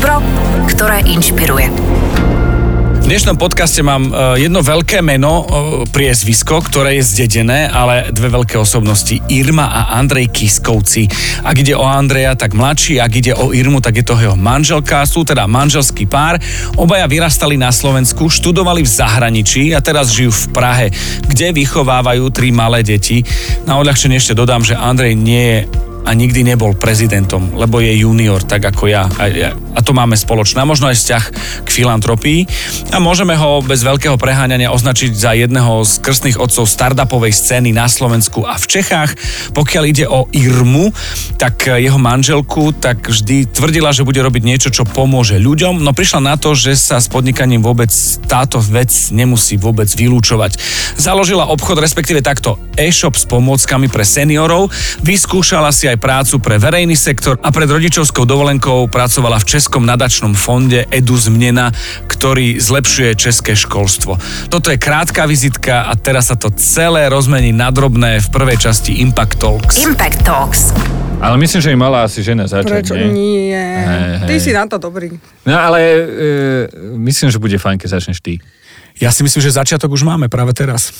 Dobro, ktoré inšpiruje. V dnešnom podcaste mám e, jedno veľké meno, e, priezvisko, ktoré je zdedené, ale dve veľké osobnosti, Irma a Andrej Kiskovci. Ak ide o Andreja, tak mladší, ak ide o Irmu, tak je to jeho manželka. Sú teda manželský pár. Obaja vyrastali na Slovensku, študovali v zahraničí a teraz žijú v Prahe, kde vychovávajú tri malé deti. Na odľahčenie ešte dodám, že Andrej nie je a nikdy nebol prezidentom, lebo je junior, tak ako ja. A, a to máme spoločné. A možno aj vzťah k filantropii. A môžeme ho bez veľkého preháňania označiť za jedného z krstných otcov startupovej scény na Slovensku a v Čechách. Pokiaľ ide o Irmu, tak jeho manželku tak vždy tvrdila, že bude robiť niečo, čo pomôže ľuďom, no prišla na to, že sa s podnikaním vôbec táto vec nemusí vôbec vylúčovať. Založila obchod, respektíve takto e-shop s pomôckami pre seniorov, vyskúšala si aj prácu pre verejný sektor a pred rodičovskou dovolenkou pracovala v Českom nadačnom fonde Edu Zmnena, ktorý zlepšuje české školstvo. Toto je krátka vizitka a teraz sa to celé rozmení na drobné v prvej časti Impact Talks. Impact Talks. Ale myslím, že im mala asi žena začať, Prečo? nie? Nie. Hej, Ty hej. si na to dobrý. No ale e, myslím, že bude fajn, keď začneš ty. Ja si myslím, že začiatok už máme práve teraz.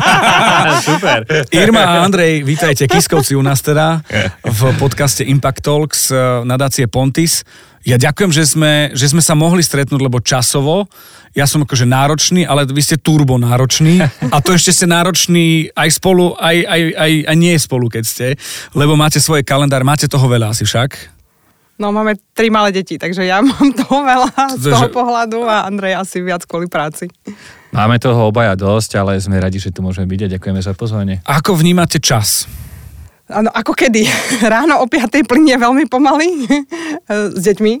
Super. Irma a Andrej, vítajte, Kiskovci u nás teda v podcaste Impact Talks eh, nadácie Pontis. Ja ďakujem, že sme, že sme sa mohli stretnúť, lebo časovo, ja som akože náročný, ale vy ste turbo náročný a to ešte ste náročný aj spolu, aj, aj, aj, aj nie spolu, keď ste, lebo máte svoje kalendár, máte toho veľa asi však. No máme tri malé deti, takže ja mám toho veľa z To, toho že- pohľadu a Andrej asi viac kvôli práci. Máme toho obaja dosť, ale sme radi, že tu môžeme byť a ďakujeme za pozvanie. Ako vnímate čas? Áno, ako kedy? Ráno o 5. plinie veľmi pomaly s deťmi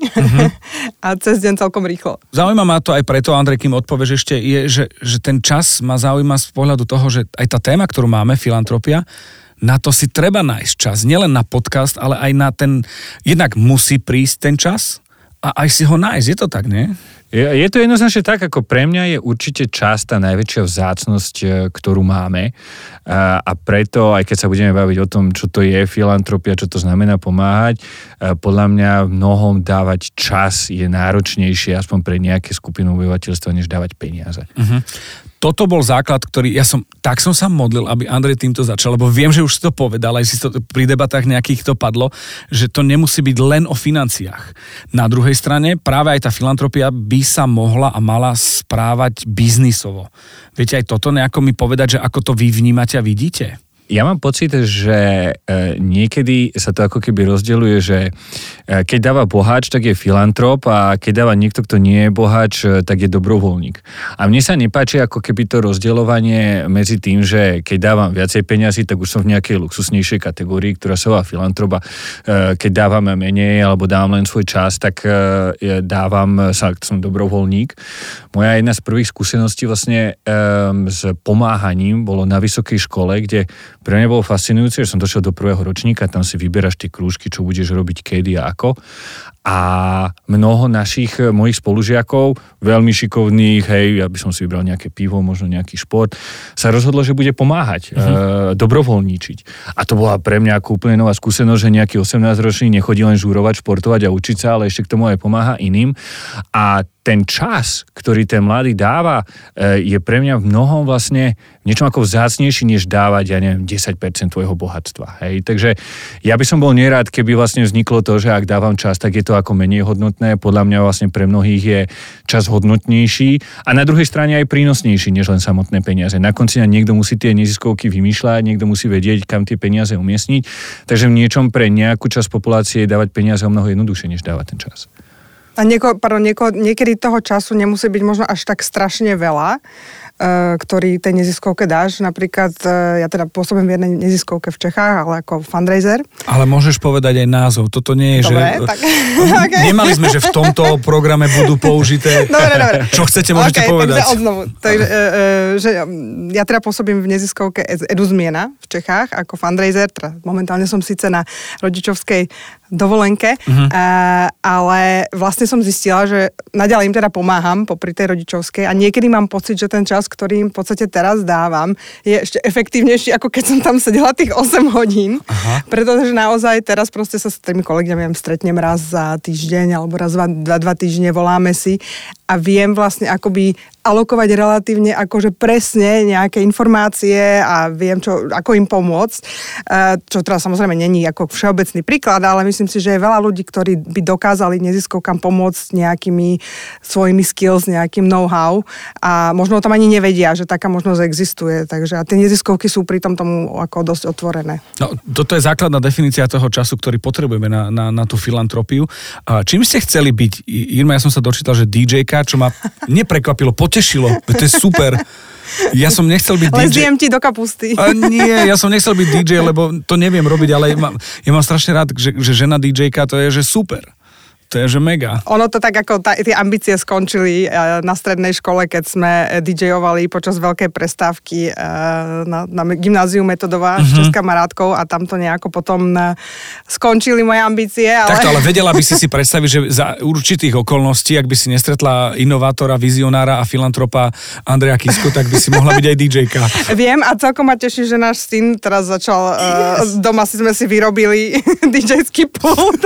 a cez deň celkom rýchlo. Zaujíma ma to aj preto, Andrej, kým odpovieš ešte, je, že, že ten čas ma zaujíma z pohľadu toho, že aj tá téma, ktorú máme, filantropia, na to si treba nájsť čas. Nielen na podcast, ale aj na ten... Jednak musí prísť ten čas a aj si ho nájsť. Je to tak, nie? Je, je to jednoznačne tak, ako pre mňa je určite čas tá najväčšia vzácnosť, e, ktorú máme a, a preto, aj keď sa budeme baviť o tom, čo to je filantropia, čo to znamená pomáhať, e, podľa mňa mnohom dávať čas je náročnejšie, aspoň pre nejaké skupinu obyvateľstva, než dávať peniaze. Toto bol základ, ktorý ja som, tak som sa modlil, aby Andrej týmto začal, lebo viem, že už si to povedal, aj si to pri debatách nejakých to padlo, že to nemusí byť len o financiách. Na druhej strane práve aj tá filantropia by sa mohla a mala správať biznisovo. Viete aj toto nejako mi povedať, že ako to vy vnímate a vidíte? Ja mám pocit, že e, niekedy sa to ako keby rozdeľuje, že e, keď dáva boháč, tak je filantrop a keď dáva niekto, kto nie je boháč, e, tak je dobrovoľník. A mne sa nepáči ako keby to rozdeľovanie medzi tým, že keď dávam viacej peňazí, tak už som v nejakej luxusnejšej kategórii, ktorá sa volá filantropa. Keď dávame menej alebo dávam len svoj čas, tak dávam sa, som dobrovoľník. Moja jedna z prvých skúseností vlastne s pomáhaním bolo na vysokej škole, kde pre mňa bolo fascinujúce, že som došiel do prvého ročníka, tam si vyberáš tie krúžky, čo budeš robiť kedy a ako. A mnoho našich e, mojich spolužiakov, veľmi šikovných, hej, ja by som si vybral nejaké pivo, možno nejaký šport, sa rozhodlo, že bude pomáhať, uh-huh. e, dobrovoľníčiť. A to bola pre mňa ako úplne nová skúsenosť, že nejaký 18-ročný nechodí len žúrovať, športovať a učiť sa, ale ešte k tomu aj pomáha iným. A ten čas, ktorý ten mladý dáva, e, je pre mňa v mnohom vlastne niečo ako vzácnejší, než dávať, ja neviem, 10% tvojho bohatstva. Hej? Takže ja by som bol nerád, keby vlastne vzniklo to, že ak dávam čas, tak je to ako menej hodnotné. Podľa mňa vlastne pre mnohých je čas hodnotnejší a na druhej strane aj prínosnejší, než len samotné peniaze. Na konci dňa niekto musí tie neziskovky vymýšľať, niekto musí vedieť, kam tie peniaze umiestniť. Takže v niečom pre nejakú časť populácie dávať peniaze o mnoho jednoduchšie, než dávať ten čas. A nieko, pardon, nieko, niekedy toho času nemusí byť možno až tak strašne veľa, e, ktorý tej neziskovke dáš. Napríklad, e, ja teda pôsobím v jednej neziskovke v Čechách, ale ako fundraiser. Ale môžeš povedať aj názov. Toto nie je, Dobre, že... tak- okay. Nemali sme, že v tomto programe budú použité... Dobre, dobre. Čo chcete, môžete okay, povedať. Takže odnovu. Takže, e, e, že ja teda pôsobím v neziskovke Edu Zmiena v Čechách ako fundraiser. Teda momentálne som síce na rodičovskej dovolenke, uh-huh. a, ale vlastne som zistila, že naďalej im teda pomáham popri tej rodičovskej a niekedy mám pocit, že ten čas, ktorý im v podstate teraz dávam, je ešte efektívnejší, ako keď som tam sedela tých 8 hodín, uh-huh. pretože naozaj teraz proste sa s tými kolegami stretnem raz za týždeň alebo raz za dva, dva týždne, voláme si a viem vlastne akoby alokovať relatívne akože presne nejaké informácie a viem, čo, ako im pomôcť. E, čo teraz samozrejme není ako všeobecný príklad, ale myslím si, že je veľa ľudí, ktorí by dokázali neziskovkám pomôcť nejakými svojimi skills, nejakým know-how a možno tam ani nevedia, že taká možnosť existuje. Takže a tie neziskovky sú pri tom tomu ako dosť otvorené. No, toto je základná definícia toho času, ktorý potrebujeme na, na, na tú filantropiu. A čím ste chceli byť? Irma, ja som sa dočítal, že DJka, čo ma neprekvapilo, potešilo. To je super. Ja som nechcel byť DJ. Len ti do kapusty. A nie, ja som nechcel byť DJ, lebo to neviem robiť, ale ja mám, ja mám strašne rád, že, že žena DJka to je, že super. To je že mega. Ono to tak ako tá, tie ambície skončili eh, na strednej škole, keď sme DJovali počas veľkej prestávky eh, na, na gymnáziu Metodová uh-huh. s mhm. kamarátkou a tam to nejako potom eh, skončili moje ambície. Ale... Takto, ale vedela by si si predstaviť, že za určitých okolností, ak by si nestretla inovátora, vizionára a filantropa Andreja Kisko, tak by si mohla byť aj DJka. Viem a celkom ma teší, že náš syn teraz začal, yes. doma si sme si vyrobili DJský pult.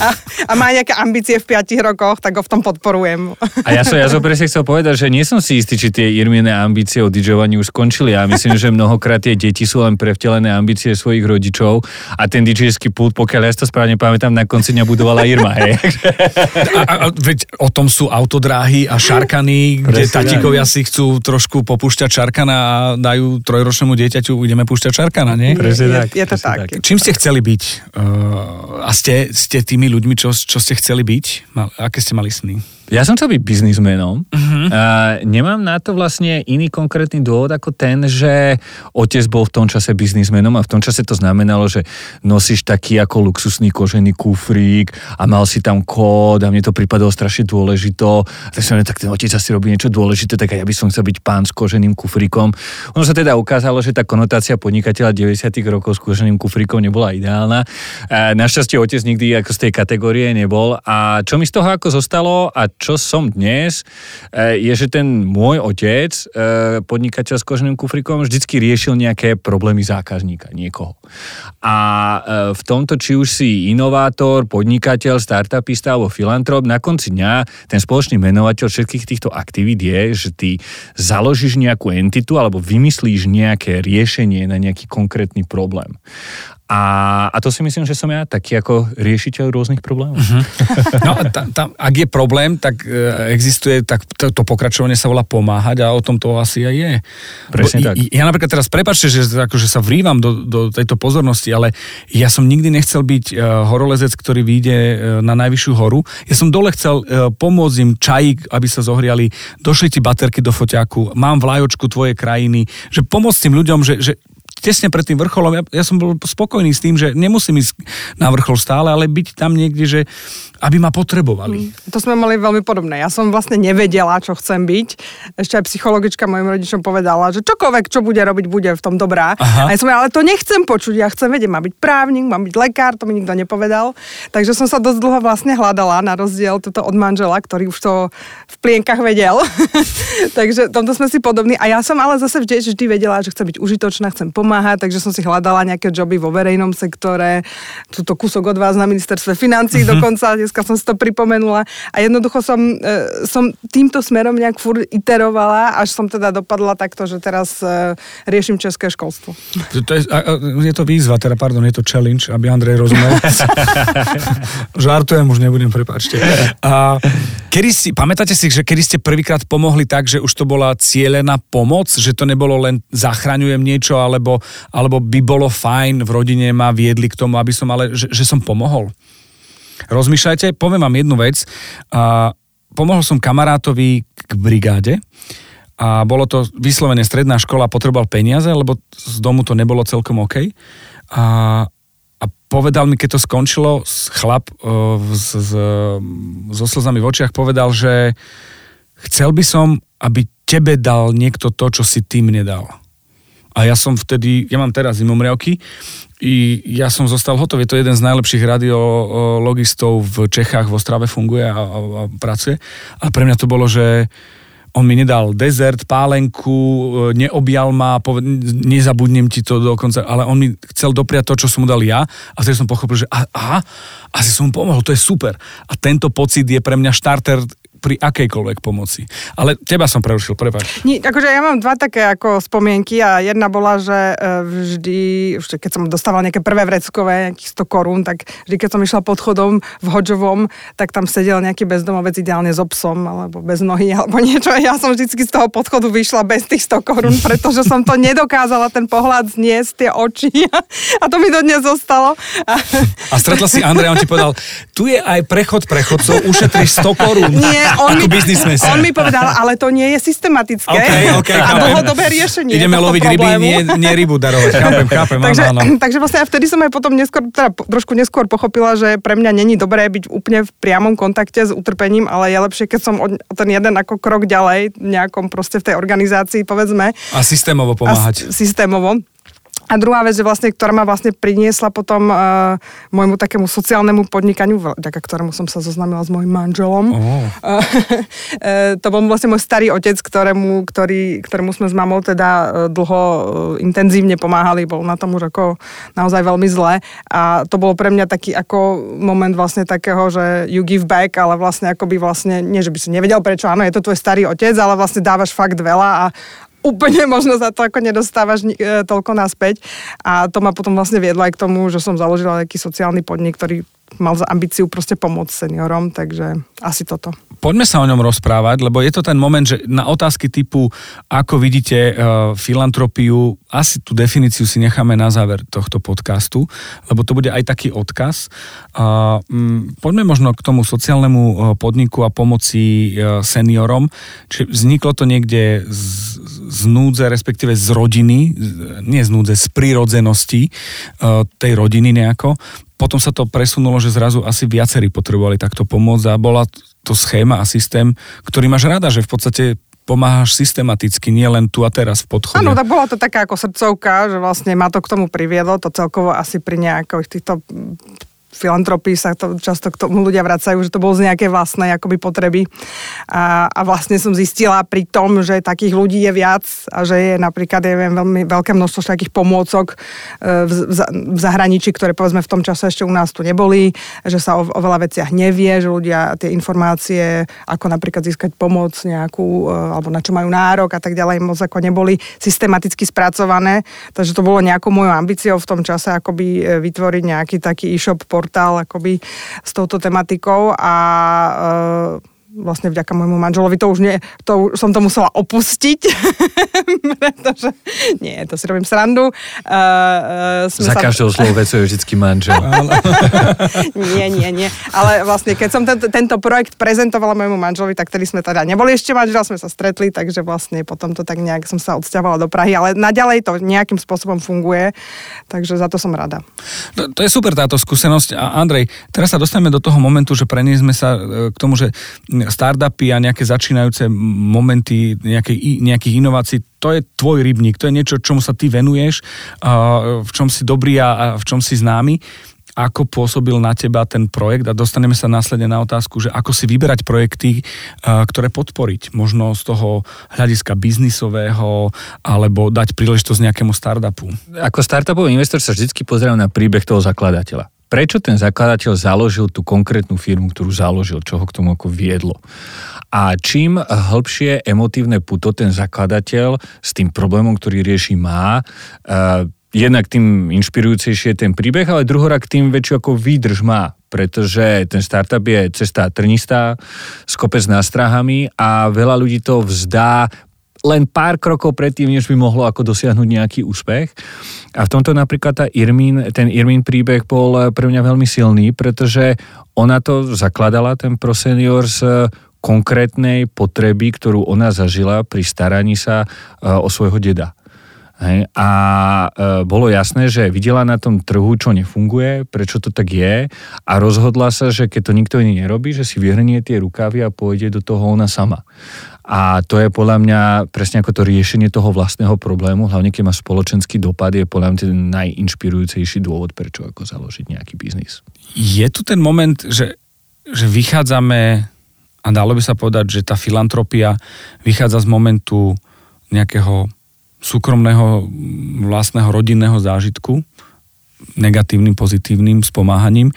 a a má nejaké ambície v 5 rokoch, tak ho v tom podporujem. A ja som, ja som presne chcel povedať, že nie som si istý, či tie Irmine ambície o DJovaní už skončili. Ja myslím, že mnohokrát tie deti sú len prevtelené ambície svojich rodičov a ten DJský pult, pokiaľ ja to správne pamätám, na konci dňa budovala Irma. Hej. A, a, veď o tom sú autodráhy a šarkany, kde presne, tatíkovia si chcú trošku popúšťať šarkana a dajú trojročnému dieťaťu, ideme púšťať šarkana, nie? Presne tak. Je, je to tak. tak. Čím ste chceli byť? Uh, a ste, ste tými ľuďmi, čo čo, čo ste chceli byť? Mal, aké ste mali sny? Ja som chcel byť biznismenom. Uh-huh. Nemám na to vlastne iný konkrétny dôvod ako ten, že otec bol v tom čase biznismenom a v tom čase to znamenalo, že nosíš taký ako luxusný kožený kufrík a mal si tam kód a mne to pripadalo strašne dôležito. Tak som tak ten otec asi robí niečo dôležité, tak aj ja by som chcel byť pán s koženým kufríkom. Ono sa teda ukázalo, že tá konotácia podnikateľa 90. rokov s koženým kufríkom nebola ideálna. Našťastie otec nikdy ako z tej kategórie nebol. A čo mi z toho ako zostalo a čo som dnes, e, je, že ten môj otec, e, podnikateľ s koženým kufrikom, vždycky riešil nejaké problémy zákazníka, niekoho. A e, v tomto, či už si inovátor, podnikateľ, startupista alebo filantrop, na konci dňa ten spoločný menovateľ všetkých týchto aktivít je, že ty založíš nejakú entitu alebo vymyslíš nejaké riešenie na nejaký konkrétny problém. A, a to si myslím, že som ja taký ako riešiteľ rôznych problémov. Uh-huh. No, tam, tam, ak je problém, tak e, existuje, tak to, to pokračovanie sa volá pomáhať a o tom to asi aj je. Presne Bo, tak. Ja napríklad teraz, prepačte, že akože sa vrývam do, do tejto pozornosti, ale ja som nikdy nechcel byť uh, horolezec, ktorý vyjde uh, na najvyššiu horu. Ja som dole chcel uh, pomôcť im čajík, aby sa zohriali, došli ti baterky do foťaku, mám vlajočku tvojej krajiny, že pomôcť tým ľuďom, že, že tesne pred tým vrcholom, ja, ja som bol spokojný s tým, že nemusím ísť na vrchol stále, ale byť tam niekde, že aby ma potrebovali. Mm, to sme mali veľmi podobné. Ja som vlastne nevedela, čo chcem byť. Ešte aj psychologička mojim rodičom povedala, že čokoľvek, čo bude robiť, bude v tom dobrá. Aha. A ja som ale to nechcem počuť. Ja chcem vedieť, mám byť právnik, mám byť lekár, to mi nikto nepovedal. Takže som sa dosť dlho vlastne hľadala, na rozdiel toto od manžela, ktorý už to v plienkach vedel. takže tomto sme si podobní. A ja som ale zase vždy, vždy vedela, že chcem byť užitočná, chcem pomáhať, takže som si hľadala nejaké joby vo verejnom sektore. Tuto kúsok od vás na ministerstve financí uh-huh. dokonca dneska som si to pripomenula a jednoducho som, e, som týmto smerom nejak furt iterovala, až som teda dopadla takto, že teraz e, riešim české školstvo. To, to je, je to výzva, teda pardon, je to challenge, aby Andrej rozumel. Žartujem, už nebudem, prepáčte. A kedy si, pamätáte si, že kedy ste prvýkrát pomohli tak, že už to bola cieľená pomoc, že to nebolo len zachraňujem niečo, alebo, alebo by bolo fajn v rodine ma viedli k tomu, aby som, ale že, že som pomohol? rozmýšľajte. Poviem vám jednu vec. A pomohol som kamarátovi k brigáde a bolo to vyslovene stredná škola, potreboval peniaze, lebo z domu to nebolo celkom OK. A, a povedal mi, keď to skončilo, chlap uh, s, s, so slzami v očiach povedal, že chcel by som, aby tebe dal niekto to, čo si ty mne dal. A ja som vtedy, ja mám teraz zimomriavky, i ja som zostal hotový. Je to jeden z najlepších radiologistov v Čechách, v Ostrave funguje a, a, a pracuje. A pre mňa to bolo, že on mi nedal dezert, pálenku, e, neobjal ma, poved, nezabudnem ti to dokonca, ale on mi chcel dopriať to, čo som mu dal ja a vtedy som pochopil, že aha, asi som mu pomohol, to je super. A tento pocit je pre mňa štarter pri akejkoľvek pomoci. Ale teba som prerušil, prepáč. Nie, akože ja mám dva také ako spomienky a jedna bola, že e, vždy, keď som dostával nejaké prvé vreckové, nejakých 100 korún, tak vždy, keď som išla pod chodom v Hodžovom, tak tam sedel nejaký bezdomovec ideálne so psom, alebo bez nohy, alebo niečo. Ja som vždycky z toho podchodu vyšla bez tých 100 korún, pretože som to nedokázala, ten pohľad zniesť, tie oči. A to mi dodnes zostalo. A, a stretla si Andrej, on ti povedal, tu je aj prechod prechodcov, ušetríš 100 korún. Nie, on mi, on mi povedal, ale to nie je systematické okay, okay, a dlhodobé riešenie. Ideme loviť ryby, nie, nie rybu darovať. Chápem, chápem, takže, áno, áno. takže vlastne ja vtedy som aj potom neskôr, teda trošku neskôr pochopila, že pre mňa není dobré byť úplne v priamom kontakte s utrpením, ale je lepšie, keď som ten jeden ako krok ďalej, nejakom proste v tej organizácii, povedzme. A systémovo pomáhať. A systémovo. A druhá vec, že vlastne, ktorá ma vlastne priniesla potom uh, môjmu takému sociálnemu podnikaniu, vďaka ktorému som sa zoznámila s môjim manželom. Oh. Uh, to bol vlastne môj starý otec, ktorému, ktorý, ktorému sme s mamou teda uh, dlho uh, intenzívne pomáhali, bol na tom už ako naozaj veľmi zle. A to bolo pre mňa taký ako moment vlastne takého, že you give back, ale vlastne akoby vlastne, nie že by si nevedel prečo, áno, je to tvoj starý otec, ale vlastne dávaš fakt veľa a úplne možno za to ako nedostávaš e, toľko naspäť. A to ma potom vlastne viedlo aj k tomu, že som založila taký sociálny podnik, ktorý mal za ambíciu proste pomôcť seniorom, takže asi toto. Poďme sa o ňom rozprávať, lebo je to ten moment, že na otázky typu, ako vidíte uh, filantropiu, asi tú definíciu si necháme na záver tohto podcastu, lebo to bude aj taký odkaz. Um, poďme možno k tomu sociálnemu uh, podniku a pomoci uh, seniorom. Čiže vzniklo to niekde núdze, respektíve z rodiny, nie z núdze, z prírodzenosti uh, tej rodiny nejako potom sa to presunulo, že zrazu asi viacerí potrebovali takto pomôcť a bola to schéma a systém, ktorý máš rada, že v podstate pomáhaš systematicky, nie len tu a teraz v podchode. Áno, tak bola to taká ako srdcovka, že vlastne ma to k tomu priviedlo, to celkovo asi pri nejakých týchto filantropii sa to často k tomu ľudia vracajú, že to bolo z nejakej vlastnej akoby potreby. A, a vlastne som zistila pri tom, že takých ľudí je viac a že je napríklad je veľmi veľké množstvo takých pomôcok e, v, v zahraničí, ktoré povedzme v tom čase ešte u nás tu neboli, že sa o, o veľa veciach nevie, že ľudia tie informácie, ako napríklad získať pomoc nejakú, e, alebo na čo majú nárok a tak ďalej, moc ako neboli systematicky spracované. Takže to bolo nejakou mojou ambíciou v tom čase akoby e, vytvoriť nejaký taký e-shop portál akoby s touto tematikou a vlastne vďaka môjmu manželovi to už nie, to som to musela opustiť, pretože nie, to si robím srandu. Uh, uh, Za sa... každou zlou vecou je vždycky manžel. nie, nie, nie. Ale vlastne, keď som tento, tento projekt prezentovala môjmu manželovi, tak tedy sme teda neboli ešte manžel, sme sa stretli, takže vlastne potom to tak nejak som sa odsťahovala do Prahy, ale naďalej to nejakým spôsobom funguje, takže za to som rada. To, to je super táto skúsenosť. A Andrej, teraz sa dostaneme do toho momentu, že preniesme sa e, k tomu, že startupy a nejaké začínajúce momenty nejakej, nejakých inovácií, to je tvoj rybník, to je niečo, čomu sa ty venuješ, v čom si dobrý a v čom si známy ako pôsobil na teba ten projekt a dostaneme sa následne na otázku, že ako si vyberať projekty, ktoré podporiť. Možno z toho hľadiska biznisového alebo dať príležitosť nejakému startupu. Ako startupový investor sa vždy pozerám na príbeh toho zakladateľa prečo ten zakladateľ založil tú konkrétnu firmu, ktorú založil, čo ho k tomu ako viedlo. A čím hĺbšie emotívne puto ten zakladateľ s tým problémom, ktorý rieši, má, uh, jednak tým inšpirujúcejšie je ten príbeh, ale druhorak tým väčšiu ako výdrž má, pretože ten startup je cesta trnistá, s kopec nástrahami a veľa ľudí to vzdá len pár krokov predtým, než by mohlo ako dosiahnuť nejaký úspech. A v tomto napríklad tá Irmin, ten Irmin príbeh bol eh, pre mňa veľmi silný, pretože ona to zakladala, ten ProSenior z eh, konkrétnej potreby, ktorú ona zažila pri staraní sa eh, o svojho deda. Hej? A e, bolo jasné, že videla na tom trhu, čo nefunguje, prečo to tak je a rozhodla sa, že keď to nikto iný nerobí, že si vyhrnie tie rukávy a pôjde do toho ona sama. A to je podľa mňa presne ako to riešenie toho vlastného problému, hlavne keď má spoločenský dopad, je podľa mňa ten najinšpirujúcejší dôvod, prečo ako založiť nejaký biznis. Je tu ten moment, že, že vychádzame, a dalo by sa povedať, že tá filantropia vychádza z momentu nejakého súkromného vlastného rodinného zážitku, negatívnym, pozitívnym, spomáhaním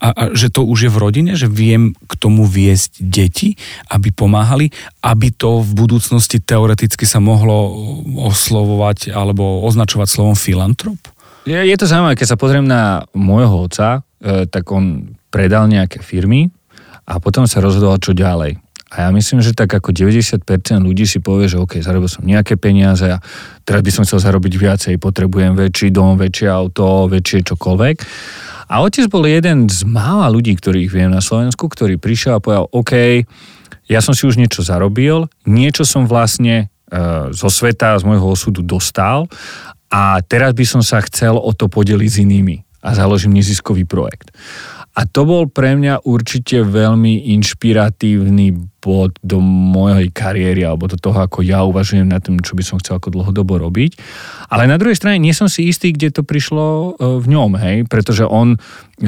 a, a že to už je v rodine, že viem k tomu viesť deti, aby pomáhali, aby to v budúcnosti teoreticky sa mohlo oslovovať alebo označovať slovom filantrop? Je, je to zaujímavé, keď sa pozriem na môjho otca, e, tak on predal nejaké firmy a potom sa rozhodoval, čo ďalej. A ja myslím, že tak ako 90% ľudí si povie, že OK, zarobil som nejaké peniaze a teraz by som chcel zarobiť viacej, potrebujem väčší dom, väčšie auto, väčšie čokoľvek. A otec bol jeden z mála ľudí, ktorých viem na Slovensku, ktorý prišiel a povedal, OK, ja som si už niečo zarobil, niečo som vlastne e, zo sveta, z môjho osudu dostal a teraz by som sa chcel o to podeliť s inými a založím neziskový projekt. A to bol pre mňa určite veľmi inšpiratívny bod do mojej kariéry alebo do toho, ako ja uvažujem na tým, čo by som chcel ako dlhodobo robiť. Ale na druhej strane nie som si istý, kde to prišlo e, v ňom, hej, pretože on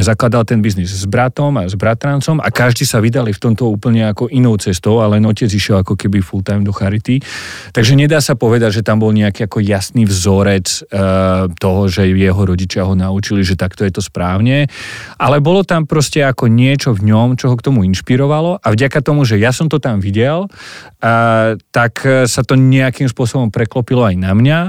zakladal ten biznis s bratom a s bratrancom a každý sa vydali v tomto úplne ako inou cestou, ale otec išiel ako keby full time do charity. Takže nedá sa povedať, že tam bol nejaký ako jasný vzorec e, toho, že jeho rodičia ho naučili, že takto je to správne. Ale bolo tam proste ako niečo v ňom, čo ho k tomu inšpirovalo a vďaka tomu, že ja som som to tam videl, a, tak sa to nejakým spôsobom preklopilo aj na mňa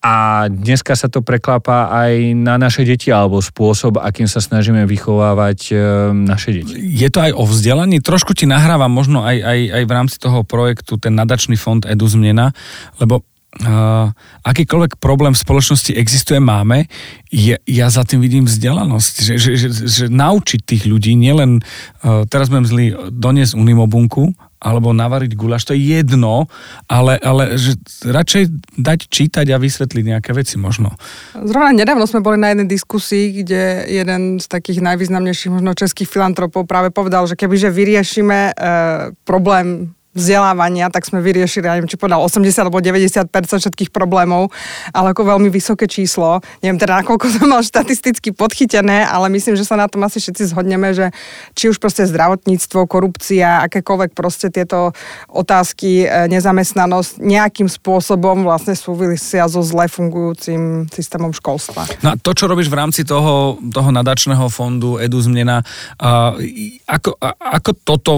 a dneska sa to preklápa aj na naše deti alebo spôsob, akým sa snažíme vychovávať e, naše deti. Je to aj o vzdelaní? Trošku ti nahrávam možno aj, aj, aj v rámci toho projektu ten nadačný fond Edu Zmnena, lebo uh, akýkoľvek problém v spoločnosti existuje, máme, je, ja za tým vidím vzdelanosť, že, že, že, že naučiť tých ľudí, nielen, uh, teraz budem zlý, doniesť unimobunku, alebo navariť guláš, to je jedno, ale, ale že radšej dať čítať a vysvetliť nejaké veci možno. Zrovna nedávno sme boli na jednej diskusii, kde jeden z takých najvýznamnejších možno českých filantropov práve povedal, že kebyže vyriešime e, problém vzdelávania, tak sme vyriešili, ja neviem, či povedal 80 alebo 90 všetkých problémov, ale ako veľmi vysoké číslo. Neviem teda, nakoľko to mal štatisticky podchytené, ale myslím, že sa na tom asi všetci zhodneme, že či už proste zdravotníctvo, korupcia, akékoľvek proste tieto otázky, e, nezamestnanosť nejakým spôsobom vlastne súvisia so zle fungujúcim systémom školstva. No a to, čo robíš v rámci toho, toho nadačného fondu Edu Zmnena, ako, ako toto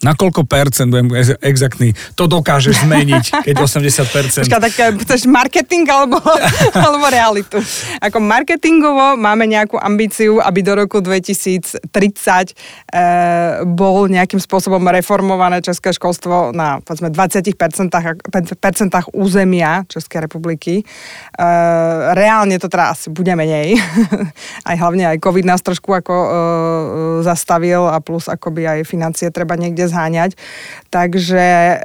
na koľko percent, budem exaktný, to dokážeš zmeniť, keď 80 percent. Tak eh, chceš marketing alebo, alebo realitu? Ako marketingovo máme nejakú ambíciu, aby do roku 2030 e, eh, bol nejakým spôsobom reformované české školstvo na povedzme 20 percentách, percentách územia Českej republiky. E, reálne to teda asi bude menej. aj hlavne aj COVID nás trošku ako e, zastavil a plus akoby aj financie treba niekde zháňať. Takže e,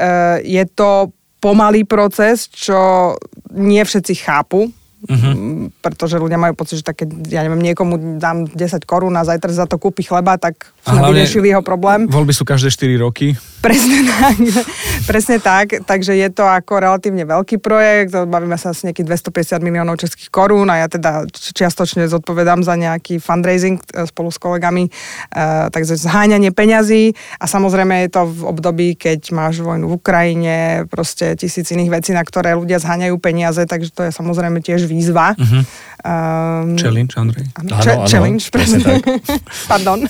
je to pomalý proces, čo nie všetci chápu, Uh-huh. Pretože ľudia majú pocit, že tak keď, ja neviem, niekomu dám 10 korún a zajtra za to kúpi chleba, tak sme vyriešili jeho problém. Voľby sú každé 4 roky. Presne tak. Presne tak. Takže je to ako relatívne veľký projekt. Bavíme sa asi nejakých 250 miliónov českých korún a ja teda čiastočne zodpovedám za nejaký fundraising e, spolu s kolegami. Uh, takže zháňanie peňazí a samozrejme je to v období, keď máš vojnu v Ukrajine, proste tisíc iných vecí, na ktoré ľudia zháňajú peniaze, takže to je samozrejme tiež výzva. Uh-huh. Um, challenge, Andrej. Áno, č- challenge, presne. Tak. Pardon. uh,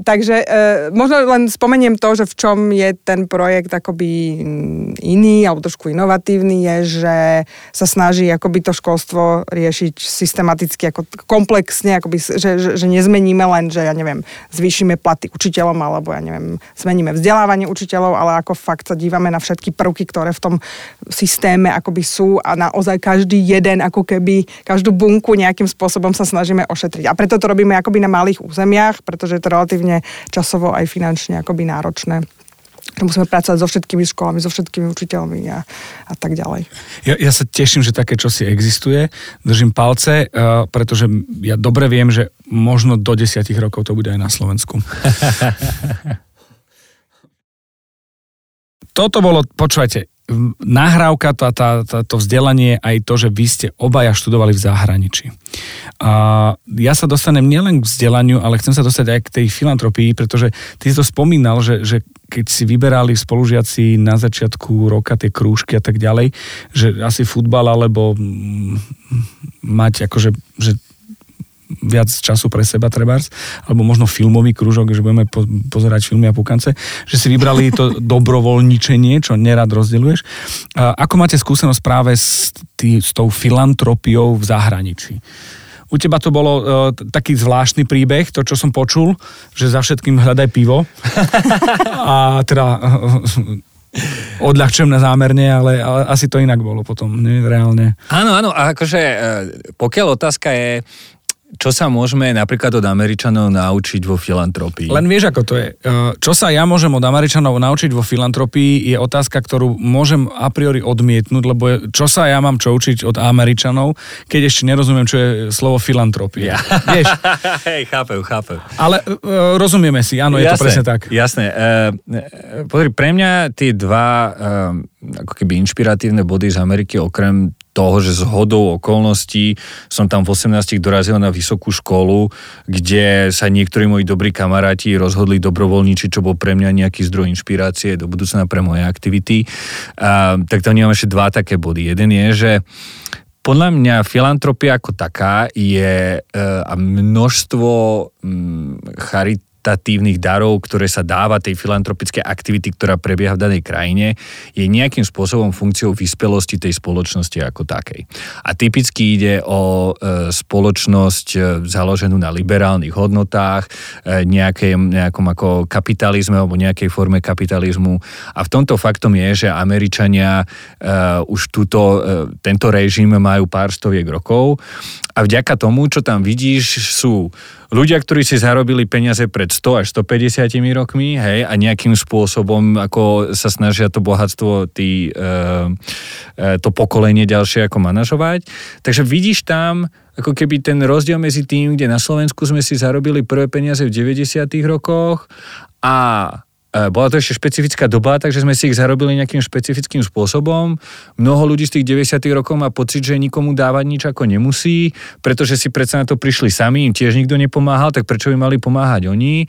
takže uh, možno len spomeniem to, že v čom je ten projekt akoby iný alebo trošku inovatívny, je, že sa snaží akoby to školstvo riešiť systematicky, ako komplexne, akoby, že, že, že nezmeníme len, že ja neviem, zvýšime platy učiteľom alebo ja neviem, zmeníme vzdelávanie učiteľov, ale ako fakt sa dívame na všetky prvky, ktoré v tom systéme akoby sú a naozaj každý každý jeden, ako keby každú bunku nejakým spôsobom sa snažíme ošetriť. A preto to robíme akoby na malých územiach, pretože je to relatívne časovo aj finančne akoby náročné. že musíme pracovať so všetkými školami, so všetkými učiteľmi a, a tak ďalej. Ja, ja sa teším, že také čosi existuje. Držím palce, uh, pretože ja dobre viem, že možno do desiatich rokov to bude aj na Slovensku. Toto bolo, počúvajte, nahrávka, tá, tá, tá, to vzdelanie, aj to, že vy ste obaja študovali v zahraničí. A ja sa dostanem nielen k vzdelaniu, ale chcem sa dostať aj k tej filantropii, pretože ty si to spomínal, že, že keď si vyberali spolužiaci na začiatku roka tie krúžky a tak ďalej, že asi futbal alebo mať akože že viac času pre seba trebárs, alebo možno filmový krúžok, že budeme po, pozerať filmy a pukance, že si vybrali to dobrovoľničenie, čo nerad rozdeľuješ. A ako máte skúsenosť práve s, tý, s tou filantropiou v zahraničí? U teba to bolo uh, taký zvláštny príbeh, to, čo som počul, že za všetkým hľadaj pivo. a teda uh, odľahčujem na zámerne, ale, ale asi to inak bolo potom, nie, reálne. Áno, áno, a akože pokiaľ otázka je, čo sa môžeme napríklad od Američanov naučiť vo filantropii? Len vieš, ako to je. E, čo sa ja môžem od Američanov naučiť vo filantropii je otázka, ktorú môžem a priori odmietnúť, lebo čo sa ja mám čo učiť od Američanov, keď ešte nerozumiem, čo je slovo filantropia. Ja. Vieš? Hej, chápem, chápem. Ale uh, rozumieme si, áno, jasné, je to presne tak. Jasné. Uh, pozri, pre mňa tie dva uh, ako keby inšpiratívne body z Ameriky, okrem toho, že z hodou okolností som tam v 18 dorazil na vysokú školu, kde sa niektorí moji dobrí kamaráti rozhodli dobrovoľničiť, čo bol pre mňa nejaký zdroj inšpirácie do budúcna pre moje aktivity. A, tak tam nemám ešte dva také body. Jeden je, že podľa mňa filantropia ako taká je e, a množstvo charit charitatívnych darov, ktoré sa dáva tej filantropické aktivity, ktorá prebieha v danej krajine, je nejakým spôsobom funkciou vyspelosti tej spoločnosti ako takej. A typicky ide o e, spoločnosť e, založenú na liberálnych hodnotách, e, nejakej, nejakom ako kapitalizme alebo nejakej forme kapitalizmu. A v tomto faktom je, že Američania už túto, tento režim majú pár stoviek rokov a vďaka tomu, čo tam vidíš, sú ľudia, ktorí si zarobili peniaze pred 100 až 150 rokmi, hej, a nejakým spôsobom ako sa snažia to bohatstvo, tý, e, e, to pokolenie ďalšie ako manažovať. Takže vidíš tam ako keby ten rozdiel medzi tým, kde na Slovensku sme si zarobili prvé peniaze v 90 rokoch a bola to ešte špecifická doba, takže sme si ich zarobili nejakým špecifickým spôsobom. Mnoho ľudí z tých 90. rokov má pocit, že nikomu dávať nič ako nemusí, pretože si predsa na to prišli sami, im tiež nikto nepomáhal, tak prečo by mali pomáhať oni?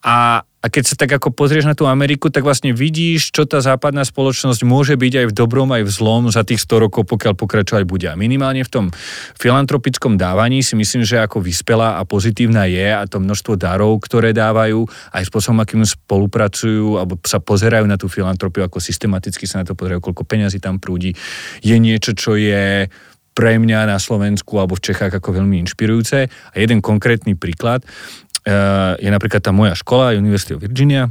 A, a keď sa tak ako pozrieš na tú Ameriku, tak vlastne vidíš, čo tá západná spoločnosť môže byť aj v dobrom, aj v zlom za tých 100 rokov, pokiaľ pokračovať bude. A minimálne v tom filantropickom dávaní si myslím, že ako vyspelá a pozitívna je a to množstvo darov, ktoré dávajú, aj spôsobom, akým spolupracujú alebo sa pozerajú na tú filantropiu, ako systematicky sa na to pozerajú, koľko peňazí tam prúdi, je niečo, čo je pre mňa na Slovensku alebo v Čechách ako veľmi inšpirujúce. A jeden konkrétny príklad je napríklad tá moja škola, University of Virginia,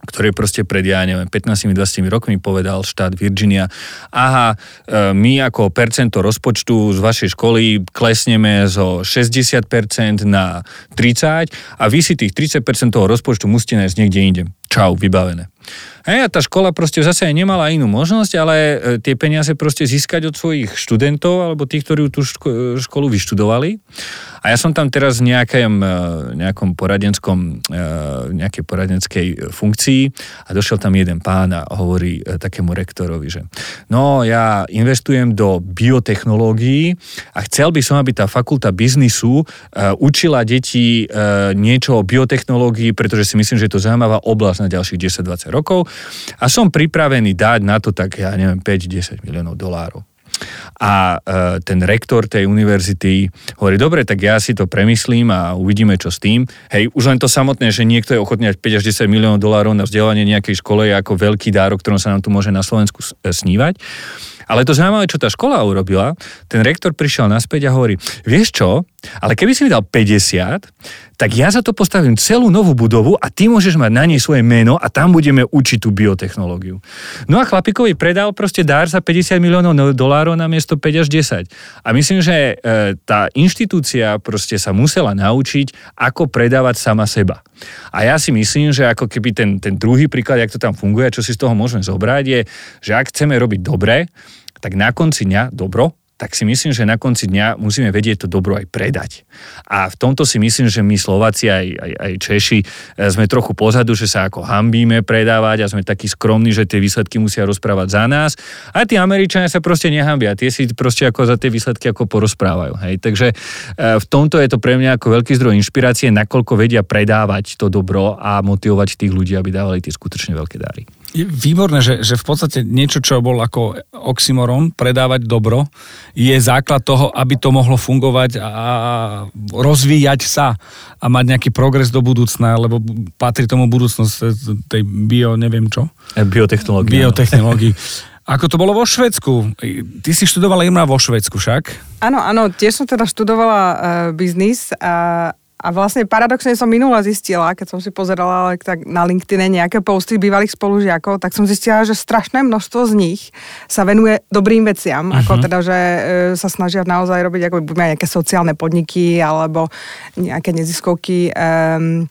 ktorý proste pred, ja neviem, 15-20 rokmi povedal štát Virginia, aha, e, my ako percento rozpočtu z vašej školy klesneme zo 60% na 30% a vy si tých 30% toho rozpočtu musíte nájsť niekde inde. Čau, vybavené. Hej, a tá škola proste zase aj nemala inú možnosť, ale e, tie peniaze proste získať od svojich študentov alebo tých, ktorí tú školu vyštudovali. A ja som tam teraz v nejakém, e, nejakom poradenskom, e, nejakej poradenskej funkcii a došiel tam jeden pán a hovorí takému rektorovi, že no ja investujem do biotechnológií a chcel by som, aby tá fakulta biznisu učila deti niečo o biotechnológii, pretože si myslím, že je to zaujímavá oblasť na ďalších 10-20 rokov a som pripravený dať na to tak, ja neviem, 5-10 miliónov dolárov. A e, ten rektor tej univerzity hovorí, dobre, tak ja si to premyslím a uvidíme, čo s tým. Hej, už len to samotné, že niekto je ochotný 5 až 10 miliónov dolárov na vzdelanie nejakej škole je ako veľký dárok, ktorom sa nám tu môže na Slovensku e, snívať. Ale to zaujímavé, čo tá škola urobila, ten rektor prišiel naspäť a hovorí, vieš čo, Ale keby si mi dal 50, tak ja za to postavím celú novú budovu a ty môžeš mať na nej svoje meno a tam budeme učiť tú biotechnológiu. No a chlapikovi predal proste dár za 50 miliónov no- dolárov na miesto 5 až 10. A myslím, že e, tá inštitúcia proste sa musela naučiť, ako predávať sama seba. A ja si myslím, že ako keby ten, ten druhý príklad, jak to tam funguje, čo si z toho môžeme zobrať, je, že ak chceme robiť dobre, tak na konci dňa dobro tak si myslím, že na konci dňa musíme vedieť to dobro aj predať. A v tomto si myslím, že my Slováci aj, aj, aj Češi e, sme trochu pozadu, že sa ako hambíme predávať a sme takí skromní, že tie výsledky musia rozprávať za nás. A tí Američania sa proste nehambia. Tie si proste ako za tie výsledky ako porozprávajú. Hej. Takže e, v tomto je to pre mňa ako veľký zdroj inšpirácie, nakoľko vedia predávať to dobro a motivovať tých ľudí, aby dávali tie skutočne veľké dary. Je výborné, že, že v podstate niečo, čo bol ako oxymoron, predávať dobro, je základ toho, aby to mohlo fungovať a rozvíjať sa a mať nejaký progres do budúcna, lebo patrí tomu budúcnosť tej bio, neviem čo. Biotechnológie. Biotechnológií. Ako to bolo vo Švedsku? Ty si študovala Irma vo Švedsku však? Áno, áno, tiež som teda študovala uh, biznis a a vlastne paradoxne som minule zistila, keď som si pozerala tak na LinkedIn nejaké posty bývalých spolužiakov, tak som zistila, že strašné množstvo z nich sa venuje dobrým veciam, uh-huh. ako teda, že e, sa snažia naozaj robiť ako nejaké sociálne podniky alebo nejaké neziskovky. Um,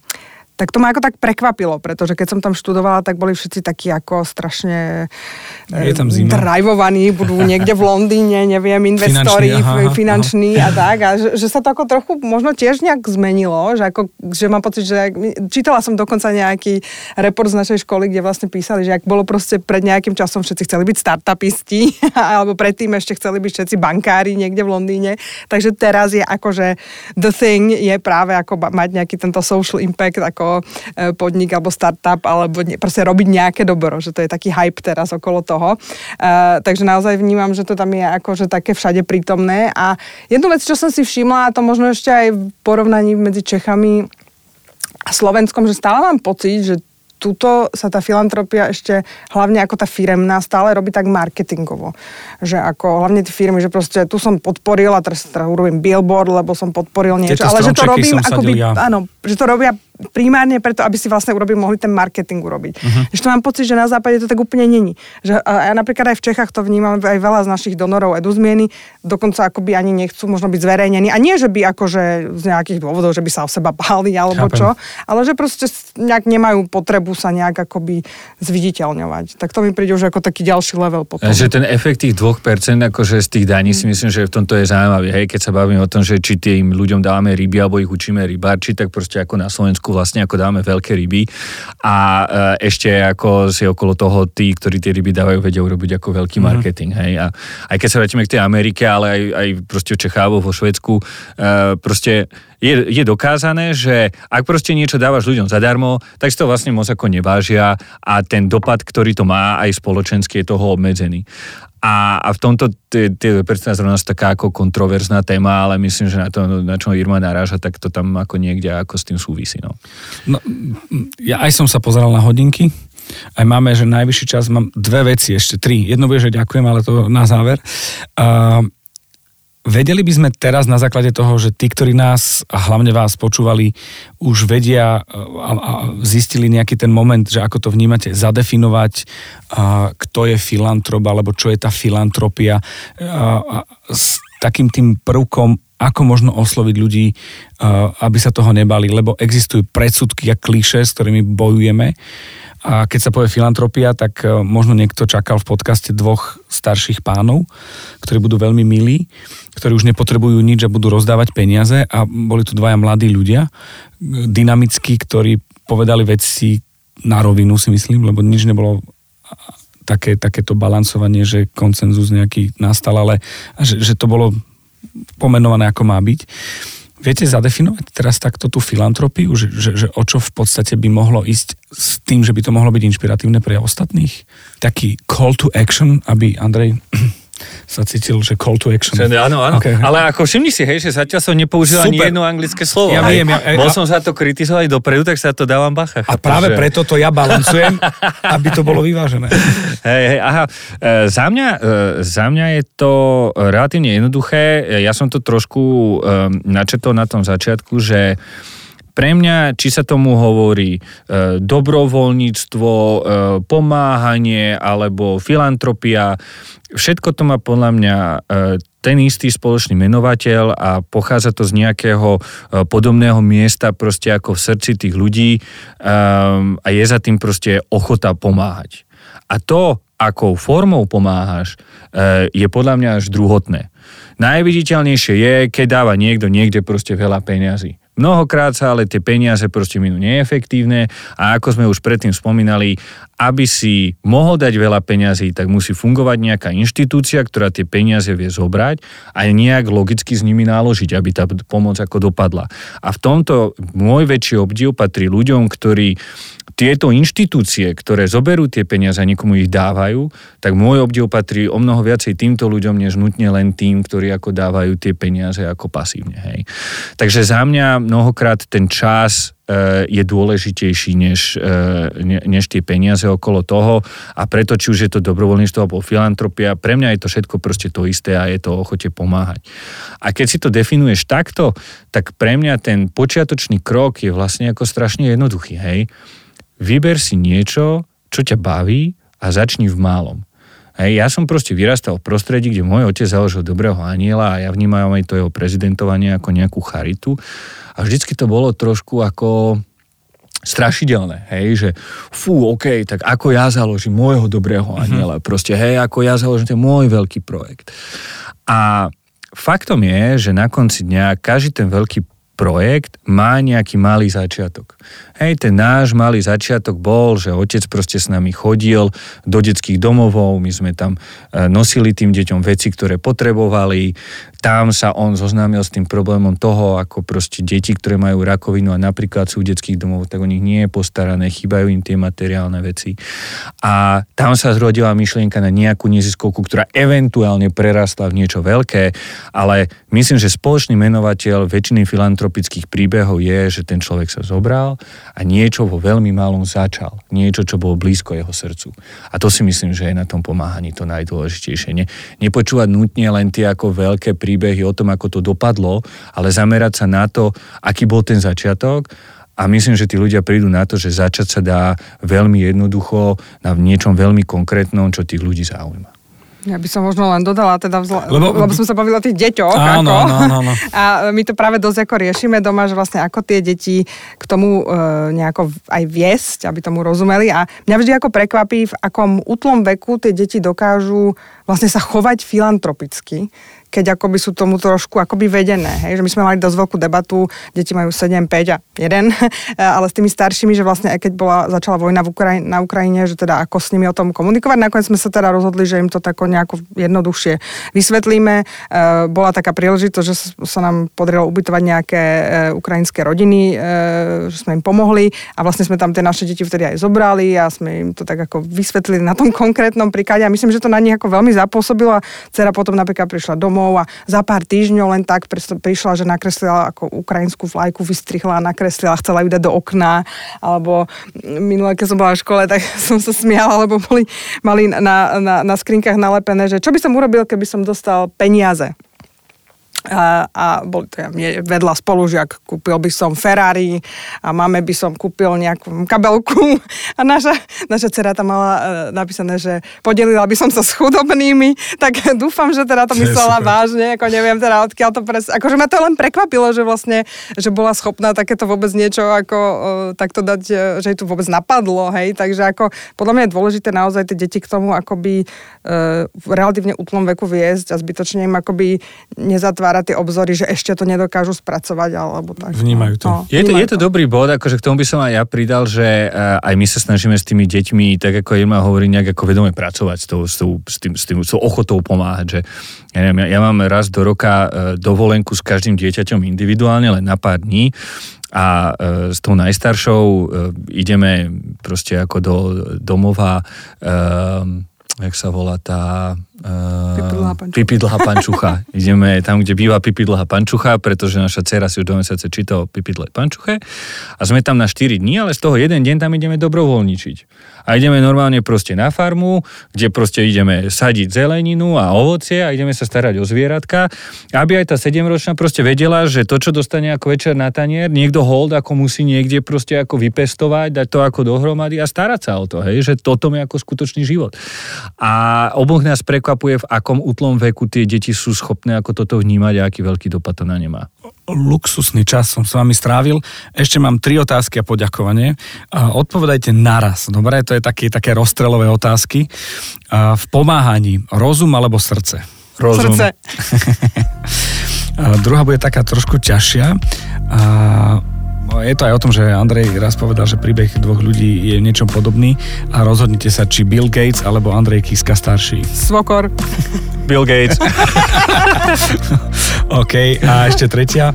tak to ma ako tak prekvapilo, pretože keď som tam študovala, tak boli všetci takí ako strašne je tam zima. drivovaní, budú niekde v Londýne, neviem, investori, finanční, aha, finanční aha. a tak. A že, že sa to ako trochu možno tiež nejak zmenilo, že, ako, že mám pocit, že čítala som dokonca nejaký report z našej školy, kde vlastne písali, že ak bolo proste pred nejakým časom všetci chceli byť startupisti, alebo predtým ešte chceli byť všetci bankári niekde v Londýne, takže teraz je akože the thing je práve ako mať nejaký tento social impact ako E, podnik alebo startup, alebo proste robiť nejaké dobro, že to je taký hype teraz okolo toho. Uh, takže naozaj vnímam, že to tam je akože také všade prítomné. A jednu vec, čo som si všimla, a to možno ešte aj v porovnaní medzi Čechami a Slovenskom, že stále mám pocit, že tuto sa tá filantropia ešte, hlavne ako tá firemná, stále robí tak marketingovo. Že ako hlavne tie firmy, že proste tu som podporil a teraz, teraz urobím billboard, lebo som podporil niečo. ale že to robím akoby, ja. áno, že to robia primárne preto, aby si vlastne urobili, mohli ten marketing urobiť. Uh-huh. Ešte mám pocit, že na západe to tak úplne není. Že, a ja napríklad aj v Čechách to vnímam, aj veľa z našich donorov edu zmieny, dokonca akoby ani nechcú možno byť zverejnení. A nie, že by akože z nejakých dôvodov, že by sa o seba báli alebo Chápem. čo, ale že proste nejak nemajú potrebu sa nejak akoby zviditeľňovať. Tak to mi príde už ako taký ďalší level potom. Že ten efekt tých 2% akože z tých daní si myslím, že v tomto je zaujímavý. Hej, keď sa bavíme o tom, že či tým ľuďom dávame ryby alebo ich učíme rybárči, tak proste ako na Slovensku vlastne ako dáme veľké ryby a e, ešte ako si okolo toho tí, ktorí tie ryby dávajú, vedia urobiť ako veľký mhm. marketing. Mm-hmm. Hej? A aj keď sa vrátime k tej Amerike, ale aj, aj proste v Čechávo, vo Švedsku, e, proste je, je dokázané, že ak proste niečo dávaš ľuďom zadarmo, tak si to vlastne moc ako nevážia a ten dopad, ktorý to má aj spoločensky, je toho obmedzený. A, a v tomto tie, percentá zrovna sú taká ako kontroverzná téma, ale myslím, že na to, na čo Irma naráža, tak to tam ako niekde ako s tým súvisí. No. No, ja aj som sa pozeral na hodinky, aj máme, že najvyšší čas, mám dve veci, ešte tri. Jedno bude, že ďakujem, ale to na záver. Uh, Vedeli by sme teraz na základe toho, že tí, ktorí nás a hlavne vás počúvali, už vedia a, a zistili nejaký ten moment, že ako to vnímate, zadefinovať, a, kto je filantrop alebo čo je tá filantropia a, a, s takým tým prvkom, ako možno osloviť ľudí, aby sa toho nebali, lebo existujú predsudky a klíše, s ktorými bojujeme a keď sa povie filantropia, tak e, možno niekto čakal v podcaste dvoch starších pánov, ktorí budú veľmi milí, ktorí už nepotrebujú nič a budú rozdávať peniaze a boli tu dvaja mladí ľudia, dynamickí, ktorí povedali veci na rovinu si myslím, lebo nič nebolo také, takéto balancovanie, že koncenzus nejaký nastal, ale že, že to bolo pomenované ako má byť. Viete zadefinovať teraz takto tú filantropiu, že, že, že o čo v podstate by mohlo ísť s tým, že by to mohlo byť inšpiratívne pre ostatných? Taký call to action, aby Andrej sa cítil, že call to action. Áno, áno. Okay. Ale ako všimni si, hej, že zatiaľ som nepoužil ani Super. jedno anglické slovo. Ja viem, ja- Bol som za to kritizovať dopredu, tak sa to dávam bacha. A práve že- preto to ja balancujem, aby to bolo vyvážené. Hej, hej, aha. E, za, mňa, e, za mňa je to relatívne jednoduché. E, Ja som to trošku e, načetol na tom začiatku, že pre mňa, či sa tomu hovorí e, dobrovoľníctvo, e, pomáhanie alebo filantropia, všetko to má podľa mňa e, ten istý spoločný menovateľ a pochádza to z nejakého e, podobného miesta proste ako v srdci tých ľudí um, a je za tým proste ochota pomáhať. A to, akou formou pomáhaš, e, je podľa mňa až druhotné. Najviditeľnejšie je, keď dáva niekto niekde proste veľa peňazí. Mnohokrát sa ale tie peniaze proste minú neefektívne a ako sme už predtým spomínali, aby si mohol dať veľa peňazí, tak musí fungovať nejaká inštitúcia, ktorá tie peniaze vie zobrať a nejak logicky s nimi náložiť, aby tá pomoc ako dopadla. A v tomto môj väčší obdiv patrí ľuďom, ktorí tieto inštitúcie, ktoré zoberú tie peniaze a niekomu ich dávajú, tak môj obdiv patrí o mnoho viacej týmto ľuďom, než nutne len tým, ktorí ako dávajú tie peniaze ako pasívne. Hej. Takže za mňa mnohokrát ten čas e, je dôležitejší než, e, ne, než tie peniaze okolo toho a preto, či už je to dobrovoľníctvo alebo filantropia, pre mňa je to všetko proste to isté a je to ochote pomáhať. A keď si to definuješ takto, tak pre mňa ten počiatočný krok je vlastne ako strašne jednoduchý, hej vyber si niečo, čo ťa baví a začni v málom. Hej, ja som proste vyrastal v prostredí, kde môj otec založil dobrého aniela a ja vnímam aj to jeho prezidentovanie ako nejakú charitu. A vždycky to bolo trošku ako strašidelné, hej, že fú, OK, tak ako ja založím môjho dobrého aniela, proste, hej, ako ja založím ten môj veľký projekt. A faktom je, že na konci dňa každý ten veľký projekt má nejaký malý začiatok. Hej, ten náš malý začiatok bol, že otec proste s nami chodil do detských domovov, my sme tam e, nosili tým deťom veci, ktoré potrebovali, tam sa on zoznámil s tým problémom toho, ako proste deti, ktoré majú rakovinu a napríklad sú v detských domov, tak o nich nie je postarané, chýbajú im tie materiálne veci. A tam sa zrodila myšlienka na nejakú neziskovku, ktorá eventuálne prerastla v niečo veľké, ale myslím, že spoločný menovateľ väčšiny filantropických príbehov je, že ten človek sa zobral a niečo vo veľmi malom začal. Niečo, čo bolo blízko jeho srdcu. A to si myslím, že je na tom pomáhaní to najdôležitejšie. Ne, nepočúvať nutne len tie ako veľké príbehy o tom, ako to dopadlo, ale zamerať sa na to, aký bol ten začiatok a myslím, že tí ľudia prídu na to, že začať sa dá veľmi jednoducho na niečom veľmi konkrétnom, čo tých ľudí zaujíma. Ja by som možno len dodala, teda vzla, Lebo- lebo, som sa bavila o tých deťoch. Áno, ako, áno, áno, áno. A my to práve dosť ako riešime doma, že vlastne ako tie deti k tomu e, nejako aj viesť, aby tomu rozumeli. A mňa vždy ako prekvapí, v akom útlom veku tie deti dokážu vlastne sa chovať filantropicky keď akoby sú tomu trošku akoby vedené. Hej? Že my sme mali dosť veľkú debatu, deti majú 7, 5 a 1, ale s tými staršími, že vlastne aj keď bola, začala vojna v Ukraj- na Ukrajine, že teda ako s nimi o tom komunikovať. Nakoniec sme sa teda rozhodli, že im to tako nejako jednoduchšie vysvetlíme. E, bola taká príležitosť, že sa nám podarilo ubytovať nejaké e, ukrajinské rodiny, e, že sme im pomohli a vlastne sme tam tie naše deti vtedy aj zobrali a sme im to tak ako vysvetlili na tom konkrétnom príklade a myslím, že to na nich ako veľmi zapôsobilo a dcera potom napríklad prišla domov a za pár týždňov len tak prišla, že nakreslila ako ukrajinskú vlajku, vystrihla a nakreslila, chcela ju dať do okna, alebo minulé, keď som bola v škole, tak som sa smiala, lebo boli, mali na, na, na skrinkách nalepené, že čo by som urobil, keby som dostal peniaze. A, a bol to ja, mne vedľa spolužiak, kúpil by som Ferrari a máme by som kúpil nejakú kabelku. A naša, naša dcera tam mala e, napísané, že podelila by som sa s chudobnými, tak dúfam, že teda to myslela vážne, ako neviem teda odkiaľ to pres... Akože ma to len prekvapilo, že vlastne, že bola schopná takéto vôbec niečo ako e, takto dať, e, že jej tu vôbec napadlo, hej, takže ako podľa mňa je dôležité naozaj tie deti k tomu akoby e, v relatívne útlom veku viesť a zbytočne im akoby nezatvárať tie obzory, že ešte to nedokážu spracovať alebo tak. Vnímajú to. No, Je to, je to dobrý bod, akože k tomu by som aj ja pridal, že eh, aj my sa snažíme s tými deťmi, tak ako Irma hovorí, nejak ako vedome pracovať s, tou, s, tou, s, tým, s, tým, s tou ochotou pomáhať. Že, ja, neviem, ja, ja mám raz do roka eh, dovolenku s každým dieťaťom individuálne, len na pár dní a e, s tou najstaršou e, ideme proste ako do domova e, jak sa volá tá... Pipidlhá pančucha. Pipidlhá pančucha. Ideme tam, kde býva Pipidlhá pančucha, pretože naša dcera si už do mesiace číta o Pipidlej pančuche. A sme tam na 4 dní, ale z toho jeden deň tam ideme dobrovoľničiť. A ideme normálne proste na farmu, kde proste ideme sadiť zeleninu a ovocie a ideme sa starať o zvieratka, aby aj tá 7-ročná proste vedela, že to, čo dostane ako večer na tanier, niekto hold ako musí niekde proste ako vypestovať, dať to ako dohromady a starať sa o to, hej, že toto je ako skutočný život. A oboch nás prekvapuje, v akom útlom veku tie deti sú schopné ako toto vnímať a aký veľký dopad to na ne má. Luxusný čas som s vami strávil. Ešte mám tri otázky a poďakovanie. Odpovedajte naraz, dobre? To je také, také rozstrelové otázky. V pomáhaní rozum alebo srdce? Rozum. Srdce. Druhá bude taká trošku ťažšia. A je to aj o tom, že Andrej raz povedal, že príbeh dvoch ľudí je v niečom podobný a rozhodnite sa, či Bill Gates alebo Andrej Kiska starší. Svokor. Bill Gates. OK, a ešte tretia.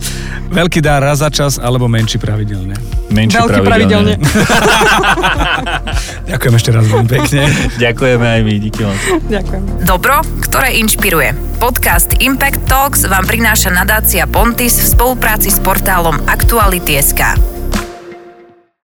Veľký dár raz za čas alebo menší pravidelne. Menšie Veľký pravidelne. Ďakujem ešte raz veľmi pekne. Ďakujeme aj my, díky moc. Ďakujem. Dobro, ktoré inšpiruje. Podcast Impact Talks vám prináša nadácia Pontis v spolupráci s portálom Aktuality.sk. Rica.